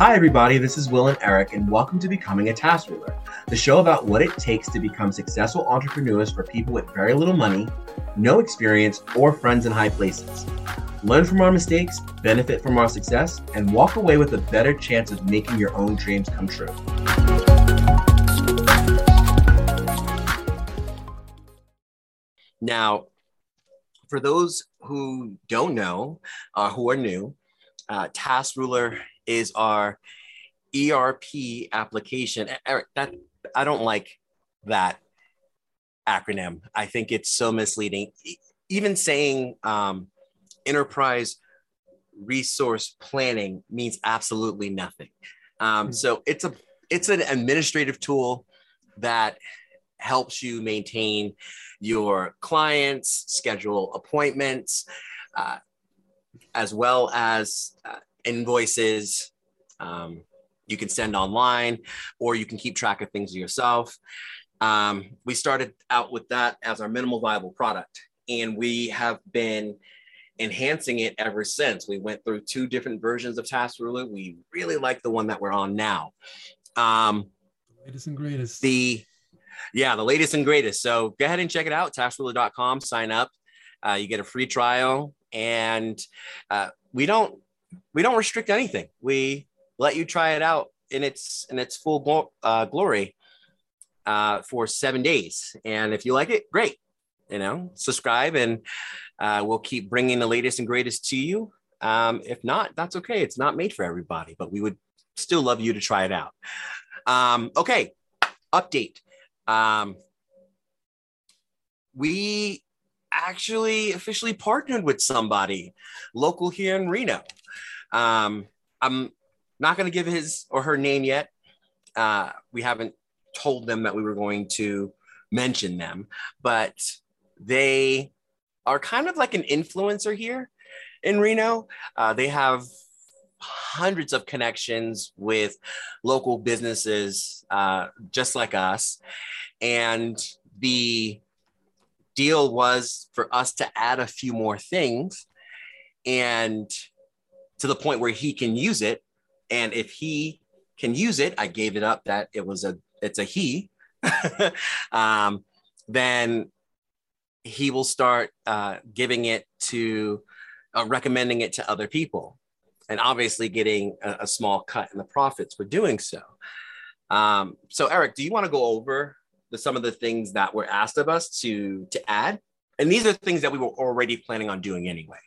Hi, everybody. This is Will and Eric, and welcome to Becoming a Task Ruler, the show about what it takes to become successful entrepreneurs for people with very little money, no experience, or friends in high places. Learn from our mistakes, benefit from our success, and walk away with a better chance of making your own dreams come true. Now, for those who don't know, uh, who are new, uh, Task Ruler is our ERP application. Eric, that I don't like that acronym. I think it's so misleading. Even saying um, enterprise resource planning means absolutely nothing. Um, mm-hmm. So it's a it's an administrative tool that helps you maintain your clients, schedule appointments, uh, as well as uh, invoices. Um, you can send online or you can keep track of things yourself. Um, we started out with that as our minimal viable product, and we have been enhancing it ever since. We went through two different versions of Task Ruler. We really like the one that we're on now. Um, latest and greatest. The yeah, the latest and greatest. So go ahead and check it out. TaskRuler.com. Sign up. Uh, you get a free trial, and uh, we don't we don't restrict anything. We let you try it out in its in its full uh, glory uh, for seven days, and if you like it, great. You know, subscribe, and uh, we'll keep bringing the latest and greatest to you. Um, if not, that's okay. It's not made for everybody, but we would still love you to try it out. Um, okay, update. Um, we actually officially partnered with somebody local here in Reno. Um, I'm not going to give his or her name yet. Uh, we haven't told them that we were going to mention them, but they are kind of like an influencer here in Reno. Uh, they have hundreds of connections with local businesses uh, just like us. And the deal was for us to add a few more things and to the point where he can use it. And if he can use it, I gave it up that it was a it's a he. um, then he will start uh, giving it to uh, recommending it to other people and obviously getting a, a, small cut in the profits for doing so um, so eric do you want to go over the, some of the things that were asked of us to to add and these are things that we were already planning on doing anyway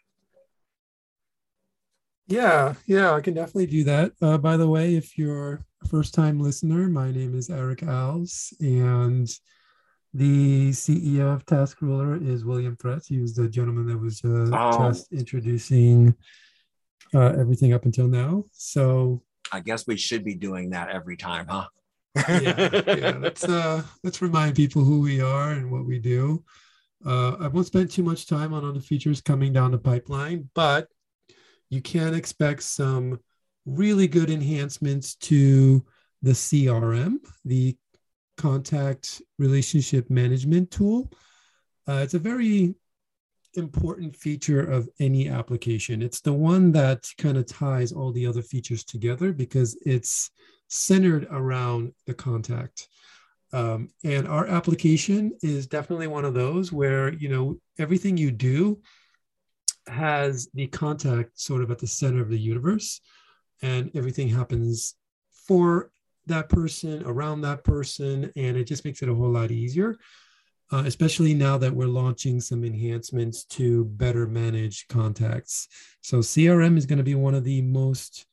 yeah, yeah, I can definitely do that. Uh, by the way, if you're a first time listener, my name is Eric Alves, and the CEO of Task Ruler is William Fretz. He was the gentleman that was uh, oh. just introducing uh, everything up until now. So I guess we should be doing that every time, huh? yeah, yeah. Let's uh, let's remind people who we are and what we do. Uh, I won't spend too much time on all the features coming down the pipeline, but you can expect some really good enhancements to the CRM, the contact relationship management tool. Uh, it's a very important feature of any application. It's the one that kind of ties all the other features together because it's centered around the contact. Um, and our application is definitely one of those where you know everything you do has the contact sort of at the center of the universe and everything happens for that person around that person and it just makes it a whole lot easier uh, especially now that we're launching some enhancements to better manage contacts. So crm is going to be one of the most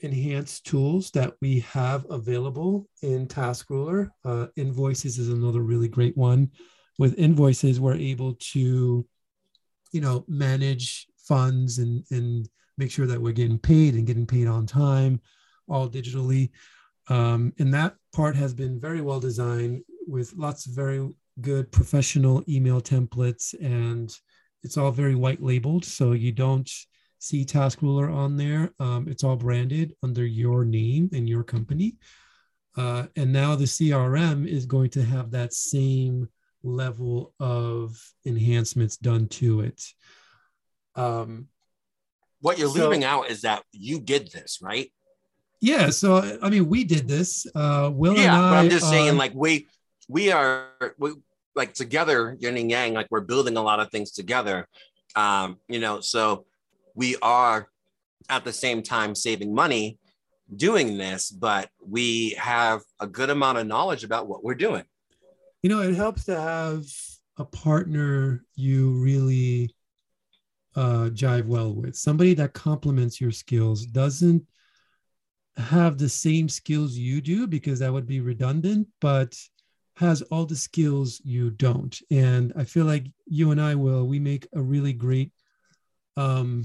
enhanced tools that we have available in task ruler. Uh, invoices is another really great one. With invoices we're able to you know manage funds and and make sure that we're getting paid and getting paid on time all digitally. Um, and that part has been very well designed with lots of very good professional email templates and it's all very white labeled so you don't see task ruler on there. Um, it's all branded under your name and your company. Uh, and now the crm is going to have that same level of enhancements done to it. Um, what you're so, leaving out is that you did this, right? Yeah. So I mean, we did this. Uh, Will yeah, and I. but I'm just saying, uh, like we we are we, like together, yin and yang. Like we're building a lot of things together. Um, you know, so we are at the same time saving money doing this, but we have a good amount of knowledge about what we're doing. You know, it helps to have a partner you really uh, jive well with, somebody that complements your skills, doesn't have the same skills you do because that would be redundant, but has all the skills you don't. And I feel like you and I will, we make a really great, um,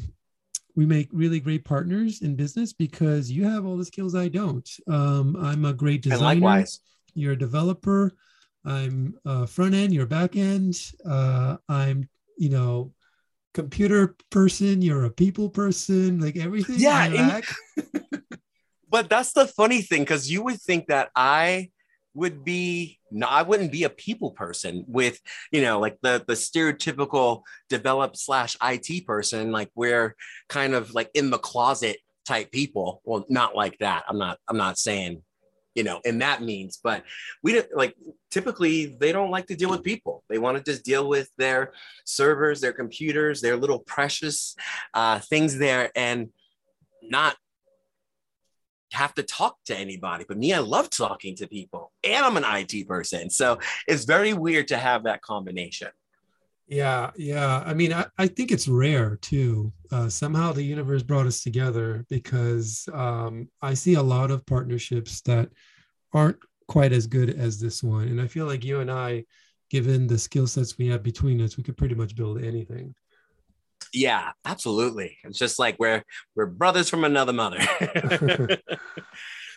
we make really great partners in business because you have all the skills I don't. Um, I'm a great designer. You're a developer. I'm uh, front end. You're back end. Uh, I'm, you know, computer person. You're a people person. Like everything. Yeah, and- but that's the funny thing because you would think that I would be no, I wouldn't be a people person with you know like the the stereotypical develop slash IT person like we're kind of like in the closet type people. Well, not like that. I'm not I'm not saying you know and that means, but we don't like typically they don't like to deal with people. They want to just deal with their servers, their computers, their little precious uh, things there, and not have to talk to anybody. But me, I love talking to people, and I'm an IT person, so it's very weird to have that combination. Yeah, yeah. I mean, I, I think it's rare too. Uh, somehow the universe brought us together because um, I see a lot of partnerships that aren't quite as good as this one. And I feel like you and I, given the skill sets we have between us, we could pretty much build anything. Yeah, absolutely. It's just like we're we're brothers from another mother.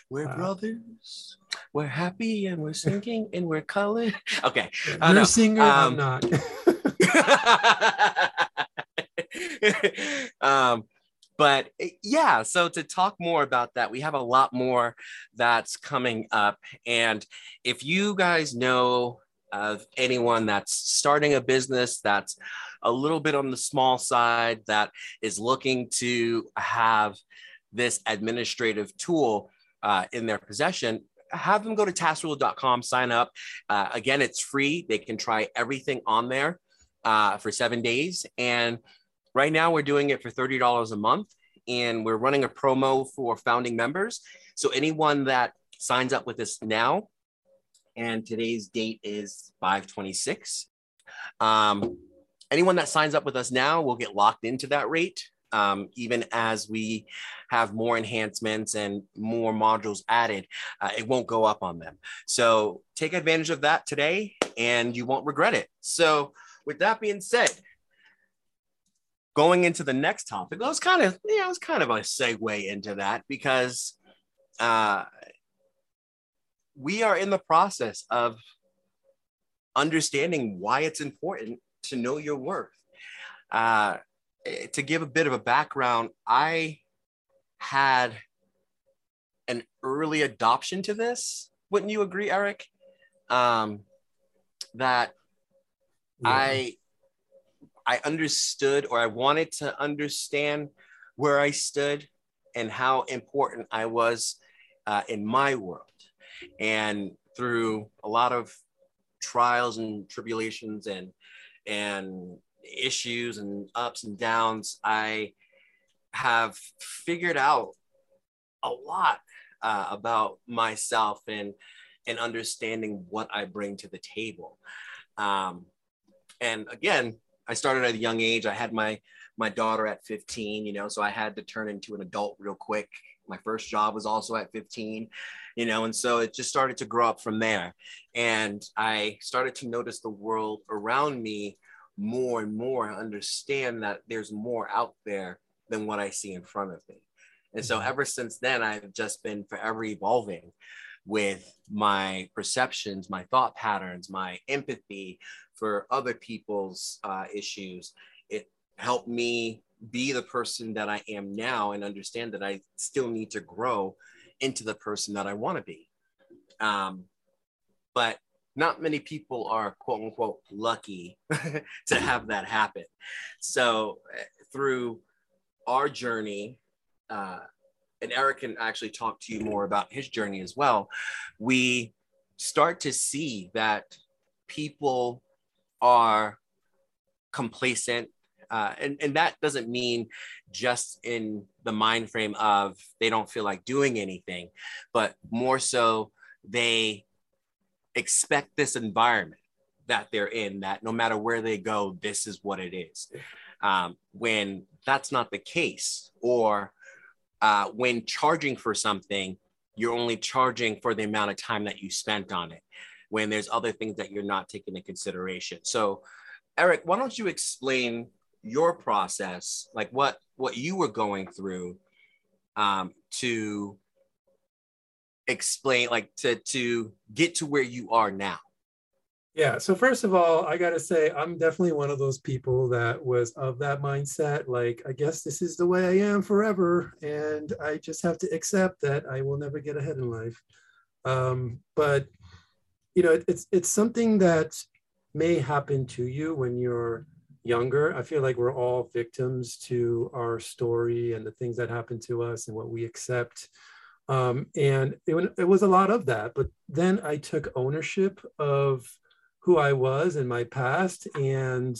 we're Wow. brothers. We're happy and we're singing and we're colored. Okay. I You're a singer, Um, I'm not. um, but yeah, so to talk more about that, we have a lot more that's coming up. And if you guys know of anyone that's starting a business that's a little bit on the small side, that is looking to have this administrative tool uh, in their possession, have them go to TaskRuler.com, sign up. Uh, again, it's free. They can try everything on there uh, for seven days. And right now we're doing it for $30 a month. And we're running a promo for founding members. So anyone that signs up with us now, and today's date is 526. Um, anyone that signs up with us now will get locked into that rate. Um, even as we have more enhancements and more modules added, uh, it won't go up on them. So take advantage of that today and you won't regret it. So, with that being said, going into the next topic, it was kind of, yeah, it was kind of a segue into that because uh, we are in the process of understanding why it's important to know your worth. Uh, to give a bit of a background, I had an early adoption to this. Wouldn't you agree, Eric? Um, that I I understood or I wanted to understand where I stood and how important I was uh, in my world. And through a lot of trials and tribulations and and issues and ups and downs, I have figured out a lot uh, about myself and and understanding what I bring to the table. Um, and again, I started at a young age. I had my my daughter at 15, you know, so I had to turn into an adult real quick. My first job was also at 15, you know, and so it just started to grow up from there. And I started to notice the world around me more and more, and understand that there's more out there than what I see in front of me. And so mm-hmm. ever since then, I've just been forever evolving with my perceptions, my thought patterns, my empathy for other people's uh, issues. It helped me be the person that I am now and understand that I still need to grow into the person that I want to be. Um, but not many people are quote unquote lucky to have that happen. So, uh, through our journey, uh, and Eric can actually talk to you more about his journey as well. We start to see that people are complacent. Uh, and, and that doesn't mean just in the mind frame of they don't feel like doing anything, but more so they expect this environment that they're in, that no matter where they go, this is what it is. Um, when that's not the case, or uh, when charging for something, you're only charging for the amount of time that you spent on it, when there's other things that you're not taking into consideration. So, Eric, why don't you explain your process, like what what you were going through, um, to explain, like to to get to where you are now? Yeah. So first of all, I got to say, I'm definitely one of those people that was of that mindset. Like, I guess this is the way I am forever. And I just have to accept that I will never get ahead in life. Um, but, you know, it, it's, it's something that may happen to you when you're younger. I feel like we're all victims to our story and the things that happen to us and what we accept. Um, and it, it was a lot of that. But then I took ownership of, who I was in my past. And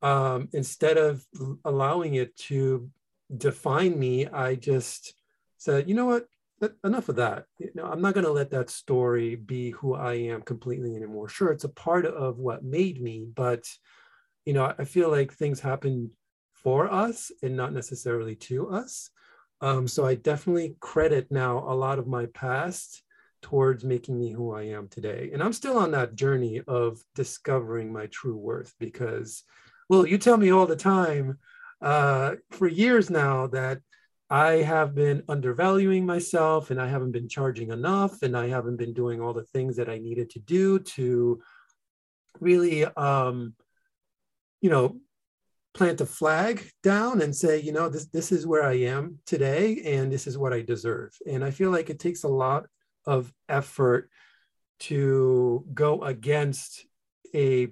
um, instead of allowing it to define me, I just said, you know what? Enough of that. You know, I'm not going to let that story be who I am completely anymore. Sure, it's a part of what made me, but you know, I feel like things happen for us and not necessarily to us. Um, so I definitely credit now a lot of my past towards making me who I am today. And I'm still on that journey of discovering my true worth because, well, you tell me all the time uh, for years now that I have been undervaluing myself and I haven't been charging enough and I haven't been doing all the things that I needed to do to really, um, you know, plant a flag down and say, you know, this, this is where I am today and this is what I deserve. And I feel like it takes a lot of effort to go against a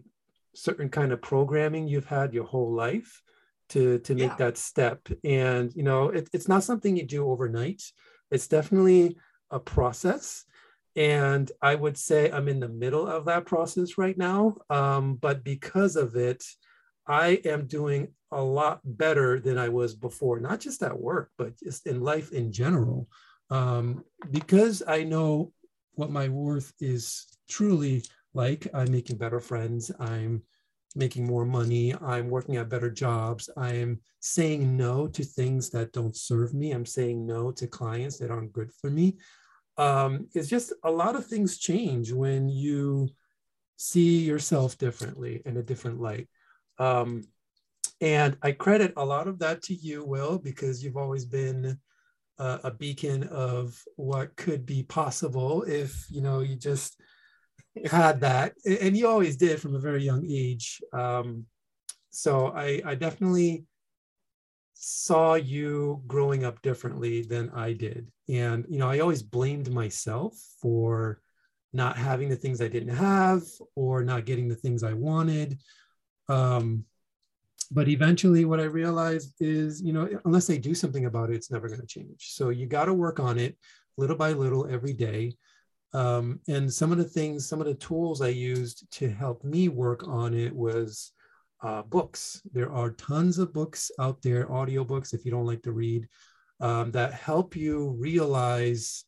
certain kind of programming you've had your whole life to to make yeah. that step and you know it, it's not something you do overnight it's definitely a process and i would say i'm in the middle of that process right now um, but because of it i am doing a lot better than i was before not just at work but just in life in general um, because I know what my worth is truly like. I'm making better friends. I'm making more money. I'm working at better jobs. I'm saying no to things that don't serve me. I'm saying no to clients that aren't good for me. Um, it's just a lot of things change when you see yourself differently in a different light. Um, and I credit a lot of that to you, Will, because you've always been uh, a beacon of what could be possible if you know you just had that and you always did from a very young age. Um, so I, I definitely saw you growing up differently than i did. And you know i always blamed myself for not having the things i didn't have or not getting the things i wanted. Um, but eventually what i realized is you know unless they do something about it it's never going to change. So you got to work on it little by little every day um, and some of the things some of the tools i used to help me work on it was uh, books there are tons of books out there audiobooks if you don't like to read um, that help you realize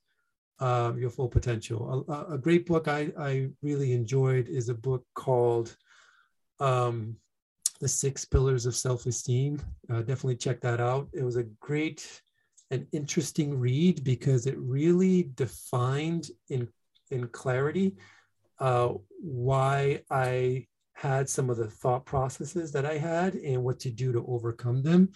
uh, your full potential a, a, great book I, I really enjoyed is a book called um, the six pillars of self-esteem. Uh, definitely check that out. It was a great and interesting read because it really defined in in clarity uh, why I had some of the thought processes that I had and what to do to overcome them.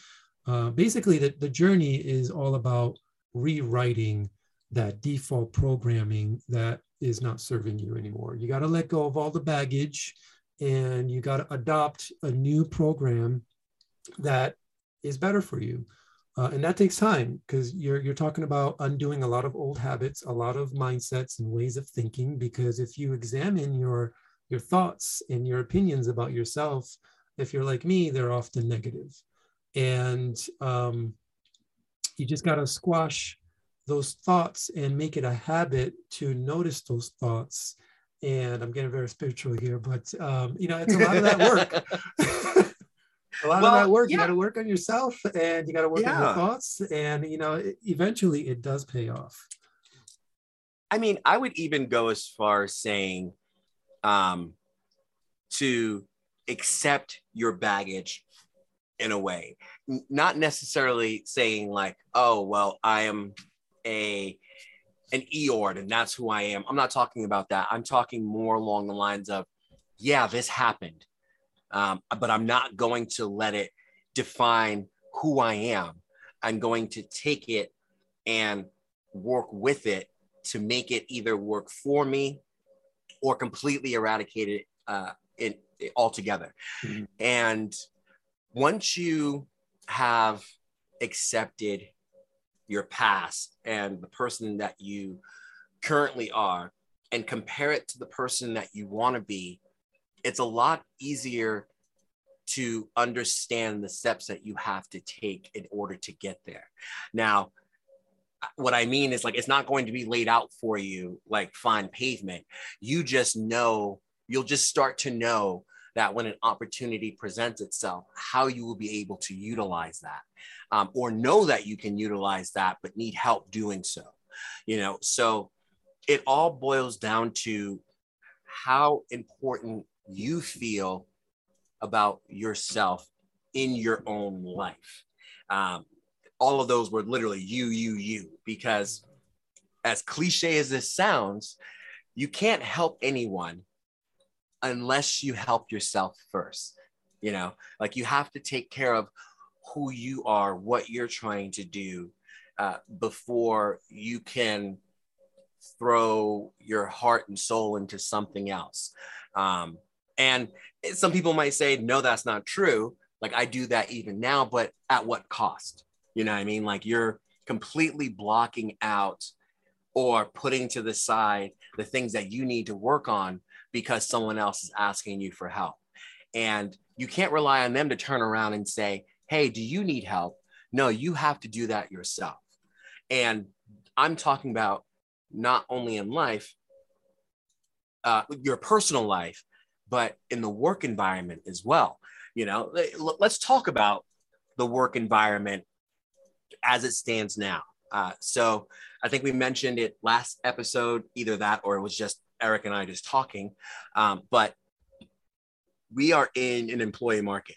Uh, basically, the, the journey is all about rewriting that default programming that is not serving you anymore. You got to let go of all the baggage and you got to adopt a new program that is better for you. Uh, and that takes time because you're, you're talking about undoing a lot of old habits, a lot of mindsets and ways of thinking. Because if you examine your, your thoughts and your opinions about yourself, if you're like me, they're often negative. And um, you just got to squash those thoughts and make it a habit to notice those thoughts. And I'm getting very spiritual here, but um, you know, it's a lot of that work. a lot well, of that work. Yeah. You got to work on yourself, and you got to work yeah. on your thoughts, and you know, eventually it does pay off. I mean, I would even go as far as saying, um, to accept your baggage in a way not necessarily saying like oh well i am a an eord and that's who i am i'm not talking about that i'm talking more along the lines of yeah this happened um, but i'm not going to let it define who i am i'm going to take it and work with it to make it either work for me or completely eradicate it uh, in, altogether. Mm-hmm. And once you have accepted your past and the person that you currently are and compare it to the person that you want to be, it's a lot easier to understand the steps that you have to take in order to get there. Now, what I mean is like it's not going to be laid out for you like fine pavement. You just know, you'll just start to know that when an opportunity presents itself, how you will be able to utilize that um, or know that you can utilize that, but need help doing so. You know, so it all boils down to how important you feel about yourself in your own life. Um, all of those were literally you, you, you, because as cliche as this sounds, you can't help anyone unless you help yourself first. You know, like you have to take care of who you are, what you're trying to do uh, before you can throw your heart and soul into something else. Um, and some people might say, no, that's not true. Like I do that even now, but at what cost? You know what I mean? Like you're completely blocking out or putting to the side the things that you need to work on because someone else is asking you for help. And you can't rely on them to turn around and say, Hey, do you need help? No, you have to do that yourself. And I'm talking about not only in life, uh, your personal life, but in the work environment as well. You know, let's talk about the work environment as it stands now. Uh, so I think we mentioned it last episode, either that or it was just Eric and I just talking. Um, but we are in an employee market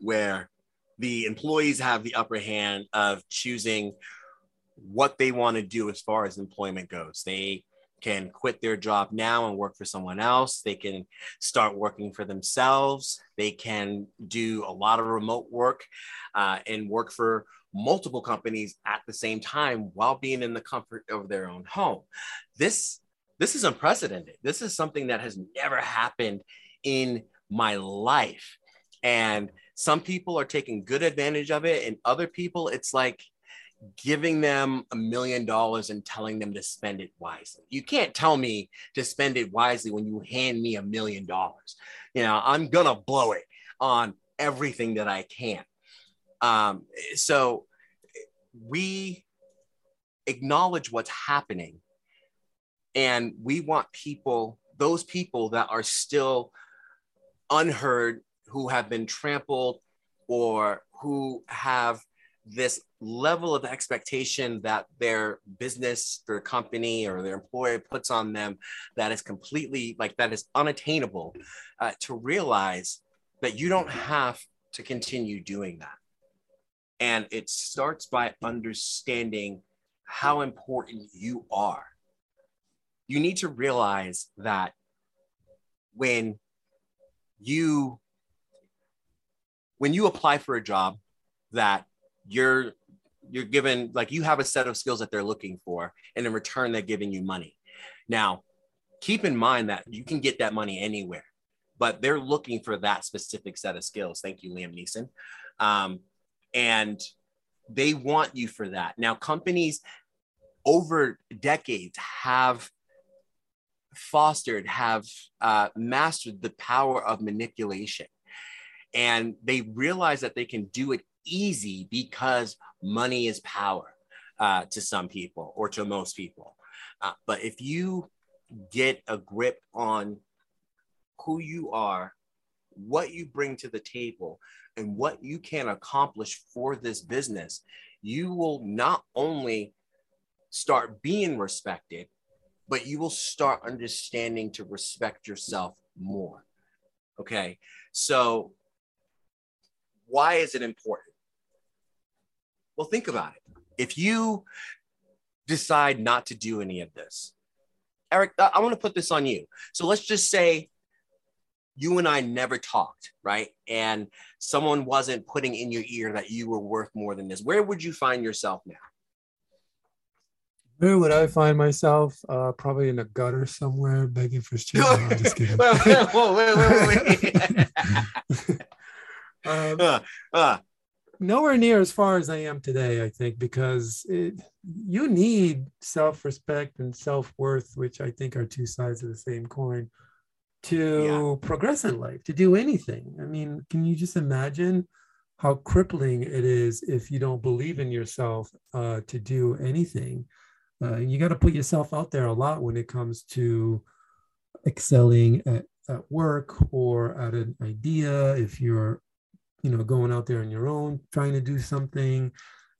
where the employees have the upper hand of choosing what they want to do as far as employment goes. They can quit their job now and work for someone else. They can start working for themselves. They can do a lot of remote work uh, and work for multiple companies at the same time while being in the comfort of their own home. This this is unprecedented. This is something that has never happened in my life. And some people are taking good advantage of it, and other people, it's like giving them a million dollars and telling them to spend it wisely. You can't tell me to spend it wisely when you hand me a million dollars. You know, I'm gonna blow it on everything that I can. Um, so we acknowledge what's happening and we want people, those people that are still unheard, who have been trampled or who have this level of expectation that their business, their company, or their employer puts on them that is completely like that is unattainable uh, to realize that you don't have to continue doing that. And it starts by understanding how important you are you need to realize that when you when you apply for a job that you're you're given like you have a set of skills that they're looking for and in return they're giving you money. Now keep in mind that you can get that money anywhere but they're looking for that specific set of skills. Thank you liam neeson. Um, and they want you for that. Now companies over decades have fostered, have uh, mastered the power of manipulation. And they realize that they can do it easy because money is power. uh, to some people or to most people. Uh, but if you get a grip on who you are, what you bring to the table, and what you can accomplish for this business, you will not only start being respected, but you will start understanding to respect yourself more. Okay. So, why is it important? Well, think about it. If you decide not to do any of this, Eric, I want to put this on you. So, let's just say you and I never talked, right? And someone wasn't putting in your ear that you were worth more than this. Where would you find yourself now? Where would I find myself? Uh, probably in a gutter somewhere, begging for shit. No, I'm just kidding. Whoa, wait, wait, wait. um, uh, uh. Nowhere near as far as I am today, I think, because it, you need self-respect and self-worth, which I think are two sides of the same coin to yeah. progress in life, to do anything. I mean, can you just imagine how crippling it is if you don't believe in yourself uh, to do anything? Uh, you got to put yourself out there a lot when it comes to excelling at, at work or at an idea. If you're, you know, going out there on your own, trying to do something,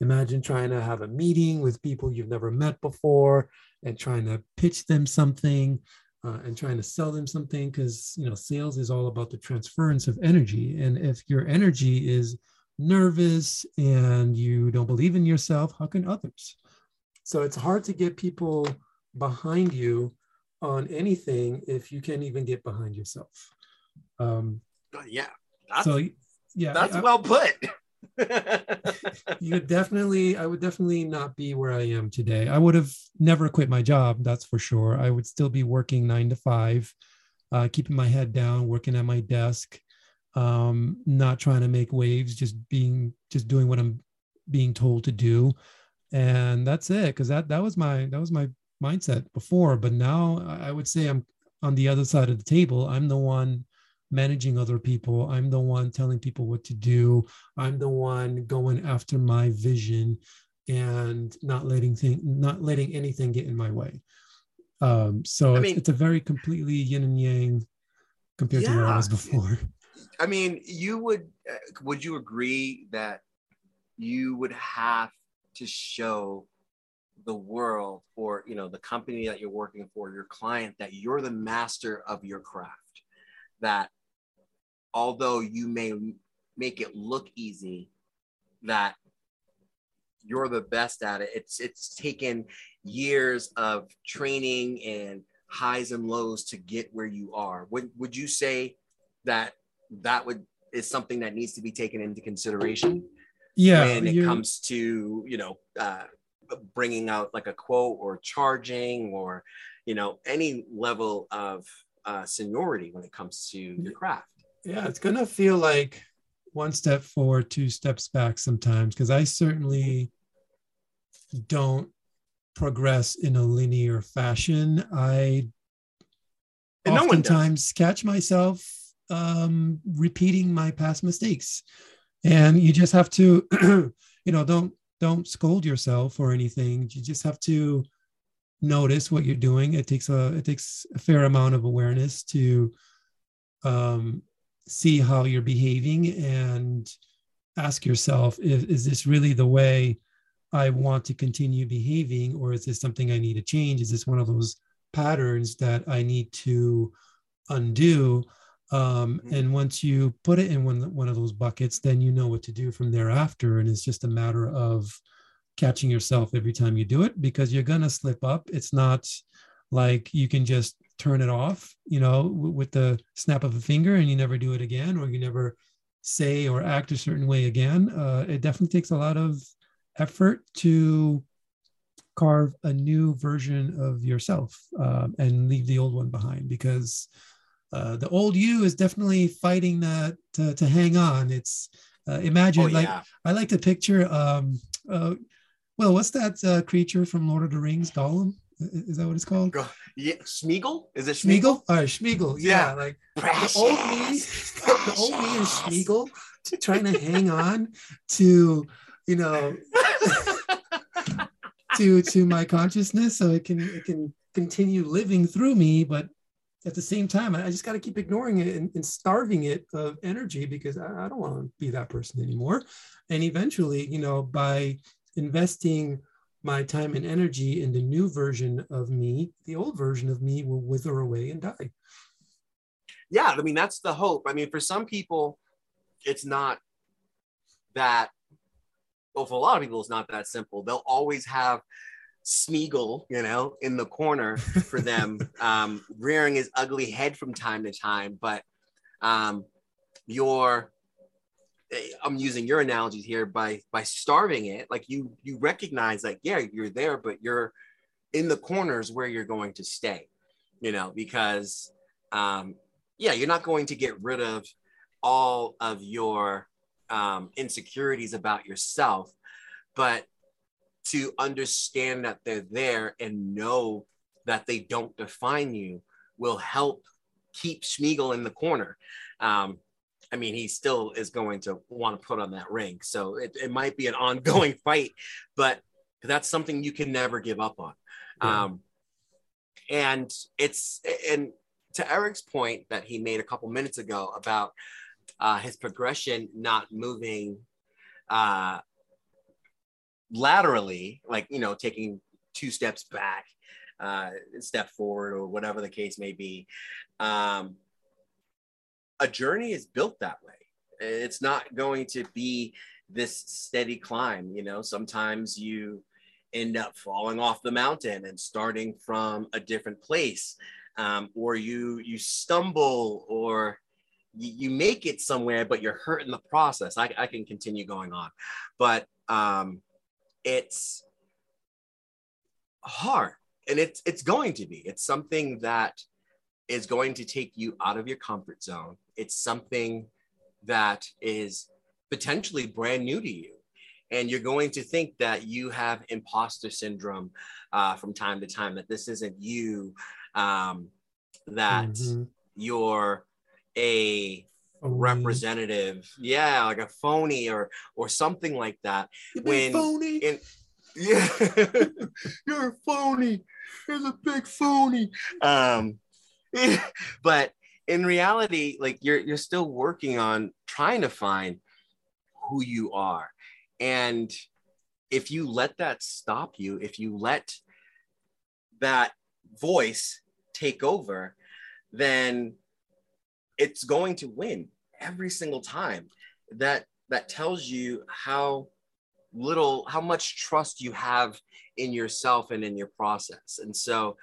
imagine trying to have a meeting with people you've never met before and trying to pitch them something uh, and trying to sell them something because you know sales is all about the transference of energy. And if your energy is nervous and you don't believe in yourself how can others? So it's hard to get people behind you on anything if you can't even get behind yourself. Um, yeah so yeah that's I, well put. You definitely i would definitely not be where i am today. I would have never quit my job that's for sure. I would still be working nine to five uh, keeping my head down working at my desk um, not trying to make waves just being just doing what i'm being told to do. And that's it because that that was my that was my mindset before. But now i would say i'm on the other side of the table. I'm the one managing other people. I'm the one telling people what to do. I'm the one going after my vision and not letting thing, not letting anything get in my way. Um, so it's, mean, it's, a very completely yin and yang compared yeah. to where I was before. I mean, you would uh, would you agree that you would have to show the world or you know the company that you're working for your client that you're the master of your craft that although you may make it look easy, that you're the best at it. It's it's taken years of training and highs and lows to get where you are. Would would you say that that would is something that needs to be taken into consideration? Yeah, when it comes to you know uh, bringing out like a quote or charging or you know any level of uh, seniority when it comes to your craft yeah, it's going to feel like one step forward, two steps back sometimes, because I certainly don't progress in a linear fashion. I and oftentimes no catch myself um, repeating my past mistakes, and you just have to, you know, don't don't scold yourself or anything. You just have to notice what you're doing. It takes a it takes a fair amount of awareness to um, see how you're behaving and ask yourself if, is this really the way I want to continue behaving, or is this something I need to change? Is this one of those patterns that I need to undo? Um, mm-hmm. and once you put it in one, one of those buckets, then you know what to do from thereafter. And it's just a matter of catching yourself every time you do it because you're going to slip up. It's not like you can just turn it off, you know, w- with the snap of a finger and you never do it again, or you never say or act a certain way again. Uh, it definitely takes a lot of effort to carve a new version of yourself um, and leave the old one behind because uh, the old you is definitely fighting that to, to hang on. It's uh, imagine oh, like. I like to picture. Um, uh, well, what's that uh, creature from Lord of the Rings, Gollum? Is that what it's called? Yeah, Smeagol. Is it Smeagol? Smeagol? All right, Smeagol. Yeah, yeah. like the old me, the old me and Smeagol trying to hang on to, you know, to to my consciousness so it can it can continue living through me but at the same time i just got to keep ignoring it and, and, starving it of energy because I, I don't want to be that person anymore and eventually you know by investing my time and energy in the new version of me the old version of me will wither away and die. Yeah i mean that's the hope. I mean for some people it's not that well for a lot of people it's not that simple. They'll always have Smeagol, you know, in the corner for them, um, rearing his ugly head from time to time. But um, your, I'm using your analogies here by by starving it. Like you, you recognize like, yeah, you're there, but you're in the corners where you're going to stay, you know, because um, yeah, you're not going to get rid of all of your um, insecurities about yourself, but to understand that they're there and know that they don't define you will help keep Smeagol in the corner. Um, I mean, he still is going to want to put on that ring. So it, it might be an ongoing fight, but that's something you can never give up on. Yeah. Um, and it's, and to Eric's point that he made a couple minutes ago about uh, his progression not moving uh, laterally, like, you know, taking two steps back, uh, step forward, or whatever the case may be. Um, a journey is built that way. It's not going to be this steady climb. You know, sometimes you end up falling off the mountain and starting from a different place, um, or you you stumble, or you, make it somewhere, but you're hurt in the process. I, I can continue going on, but um, it's hard and it's it's going to be it's something that is going to take you out of your comfort zone. It's something that is potentially brand new to you. And you're going to think that you have imposter syndrome uh, from time to time that this isn't you um, that mm-hmm. you're a representative. Yeah like a phony or or something like that. You when phony. in, yeah. You're a phony. You're a big phony. Um but in reality like you're you're still working on trying to find who you are. And if you let that stop you if you let that voice take over then it's going to win every single time. That that tells you how little how much trust you have in yourself and in your process. And so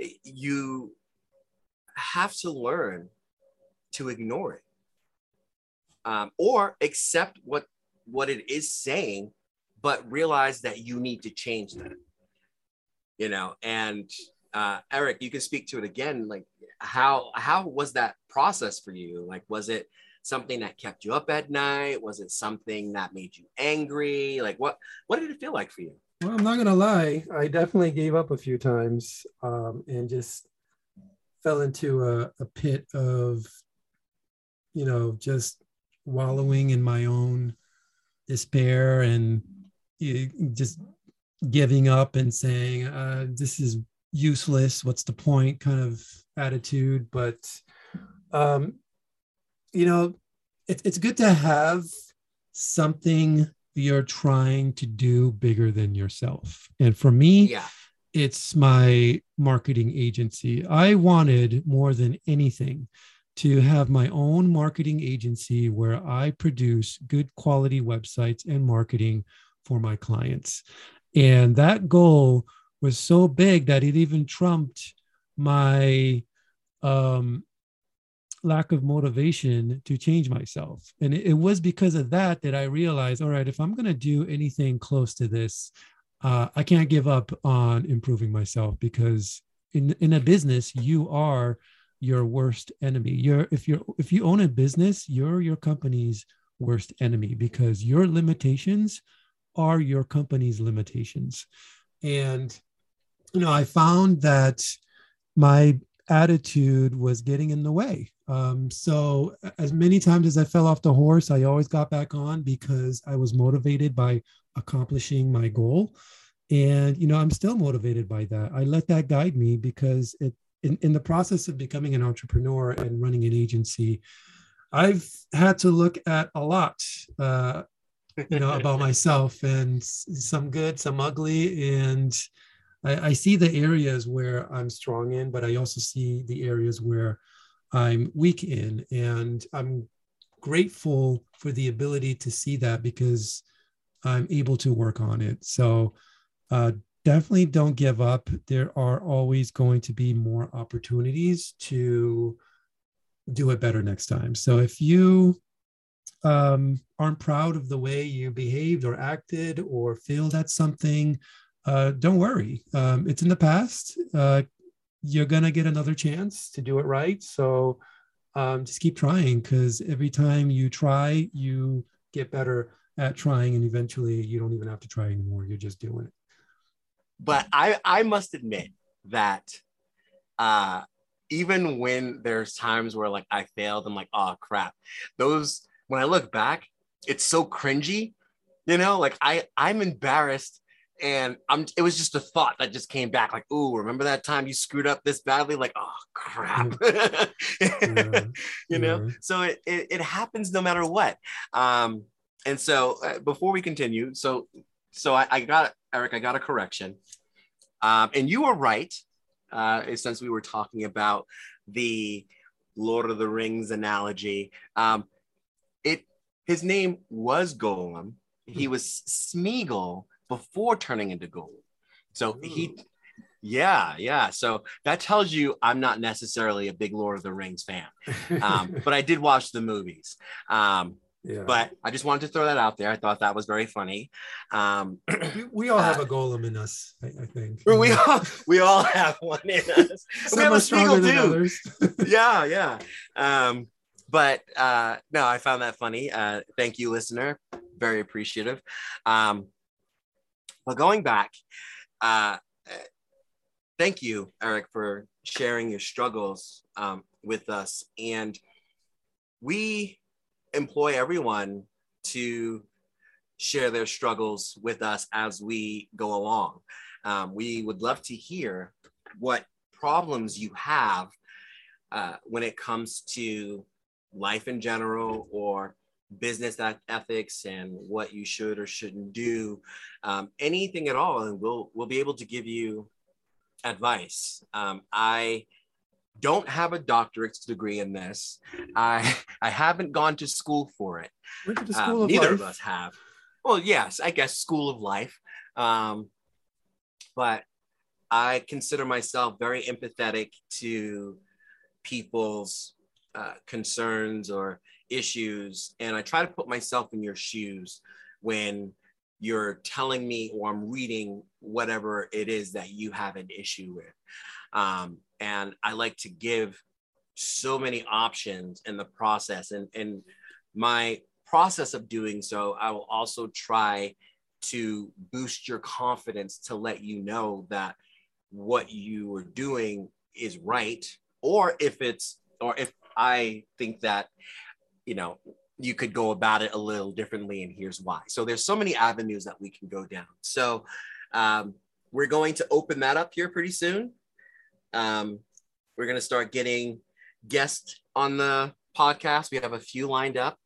eh, you have to learn to ignore it um, or accept what what it is saying but realize that you need to change that you know and uh, eric you can speak to it again like how how was that process for you like was it something that kept you up at night? Was it something that made you angry? Like what what did it feel like for you? Well, I'm not gonna lie, I definitely gave up a few times um, and just fell into a, a pit of, you know, just wallowing in my own despair and just giving up and saying, uh, "This is useless. What's the point?" kind of attitude. But um, you know, it, it's good to have something you're trying to do bigger than yourself. And for me, yeah. It's my marketing agency. I wanted more than anything to have my own marketing agency where I produce good quality websites and marketing for my clients. And that goal was so big that it even trumped my um, lack of motivation to change myself. And it, it, was because of that that I realized, all right, if I'm going to do anything close to this, uh, I can't give up on improving myself because in in a business, you are your worst enemy. You're if you're if you own a business, you're your company's worst enemy because your limitations are your company's limitations. And you know, I found that my attitude was getting in the way. Um, so, as many times as I fell off the horse, I always got back on because I was motivated by accomplishing my goal. and you know i'm still motivated by that i let that guide me because it in, in the process of becoming an entrepreneur and running an agency i've had to look at a lot uh, you know about myself and some good some ugly and I, I see the areas where i'm strong in but i also see the areas where i'm weak in and i'm grateful for the ability to see that because i'm able to work on it so uh, definitely don't give up. There are always going to be more opportunities to do it better next time. So if you um, aren't proud of the way you behaved or acted or failed at something, uh, don't worry. Um, it's in the past. Uh, you're going to get another chance to do it right. So um, just keep trying because every time you try, you get better at trying, and eventually you don't even have to try anymore. You're just doing it but I I must admit that uh even when there's times where like I failed, I'm like, oh crap. Those when I look back, it's so cringy, you know, like I I'm embarrassed and I'm it was just a thought that just came back like, ooh, remember that time you screwed up this badly? Like, oh crap. yeah. you know, yeah. so it, it it happens no matter what. Um and so uh, before we continue, so so I, I got Eric, I got a correction. Um, and you were right, uh, since we were talking about the Lord of the Rings analogy. Um, it his name was Gollum. He hmm. was Smeagol before turning into Gollum. So he, yeah, yeah. So that tells you I'm not necessarily a big Lord of the Rings fan, um, but I did watch the movies. Um, yeah. But I just wanted to throw that out there. I thought that was very funny. Um, we, we all have uh, a Gollum in us, I, I, think. We all we all have one in us. we have a Smeagol too. yeah, yeah. Um, but uh, no, I found that funny. Uh, thank you, listener. Very appreciative. Um, but going back, uh, thank you, Eric, for sharing your struggles um, with us. And we employ everyone to share their struggles with us as we go along. Um, we would love to hear what problems you have uh, when it comes to life in general or business ethics and what you should or shouldn't do um, anything at all and we'll we'll be able to give you advice um, i don't have a doctorate degree in this. I I haven't gone to school for it. Went to the school um, of neither life. of us have. Well, yes, I guess school of life. Um, but I consider myself very empathetic to people's uh, concerns or issues, and I try to put myself in your shoes when you're telling me or I'm reading whatever it is that you have an issue with. Um, and I like to give so many options in the process. And, and my process of doing so, I will also try to boost your confidence to let you know that what you are doing is right. Or if it's, or if I think that, you know, you could go about it a little differently and here's why so there's so many avenues that we can go down so um, we're going to open that up here pretty soon um, we're going to start getting guests on the podcast. We have a few lined up.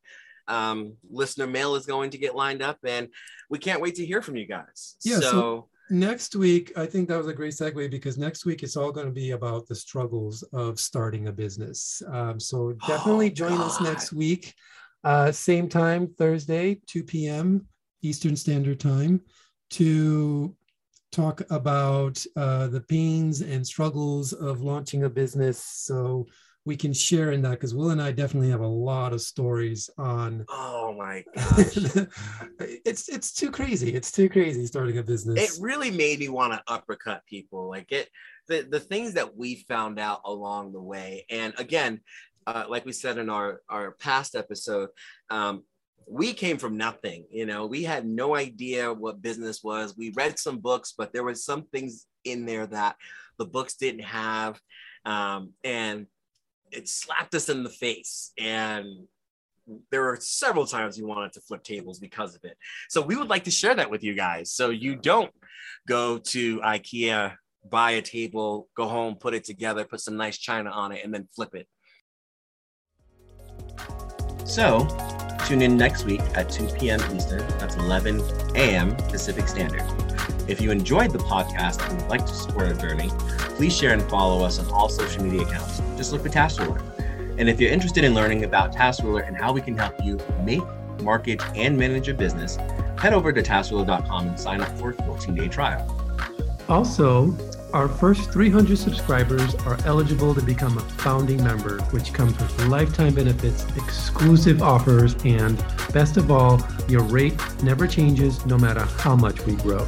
Um, listener mail is going to get lined up, and we can't wait to hear from you guys. Yeah. So, so next week, I think that was a great segue because next week it's all going to be about the struggles of starting a business. Um, so definitely oh, join God. us next week. Uh, same time, Thursday, 2 p.m. Eastern Standard Time, to talk about uh, the pains and struggles of launching a business so we can share in that because Will and I definitely have a lot of stories on. Oh my gosh, it's it's too crazy. It's too crazy starting a business. It really made me want to uppercut people. Like it, the the things that we found out along the way, and again, uh, like we said in our our past episode, um, we came from nothing you know we had no idea what business was we read some books but there was some things in there that the books didn't have um, and it slapped us in the face and there were several times we wanted to flip tables because of it so we would like to share that with you guys so you don't go to IKEA, buy a table, go home, put it together, put some nice china on it, and then flip it. So, tune in next week at 2 p.m. Eastern. That's 11 a.m. Pacific Standard. If you enjoyed the podcast and would like to support our journey, please share and follow us on all social media accounts. Just look for Task Ruler. And if you're interested in learning about Task Ruler and how we can help you make, market, and manage your business, head over to taskruler.com and sign up for a 14 day trial. Also, our first 300 subscribers are eligible to become a founding member, which comes with lifetime benefits, exclusive offers, and best of all, your rate never changes no matter how much we grow.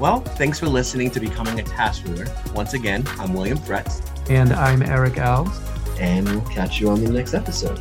Well, thanks for listening to Becoming a Task Ruler. Once again, I'm William Fretz. And I'm Eric Alves. And we'll catch you on the next episode.